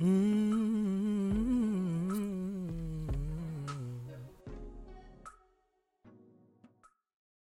Mm.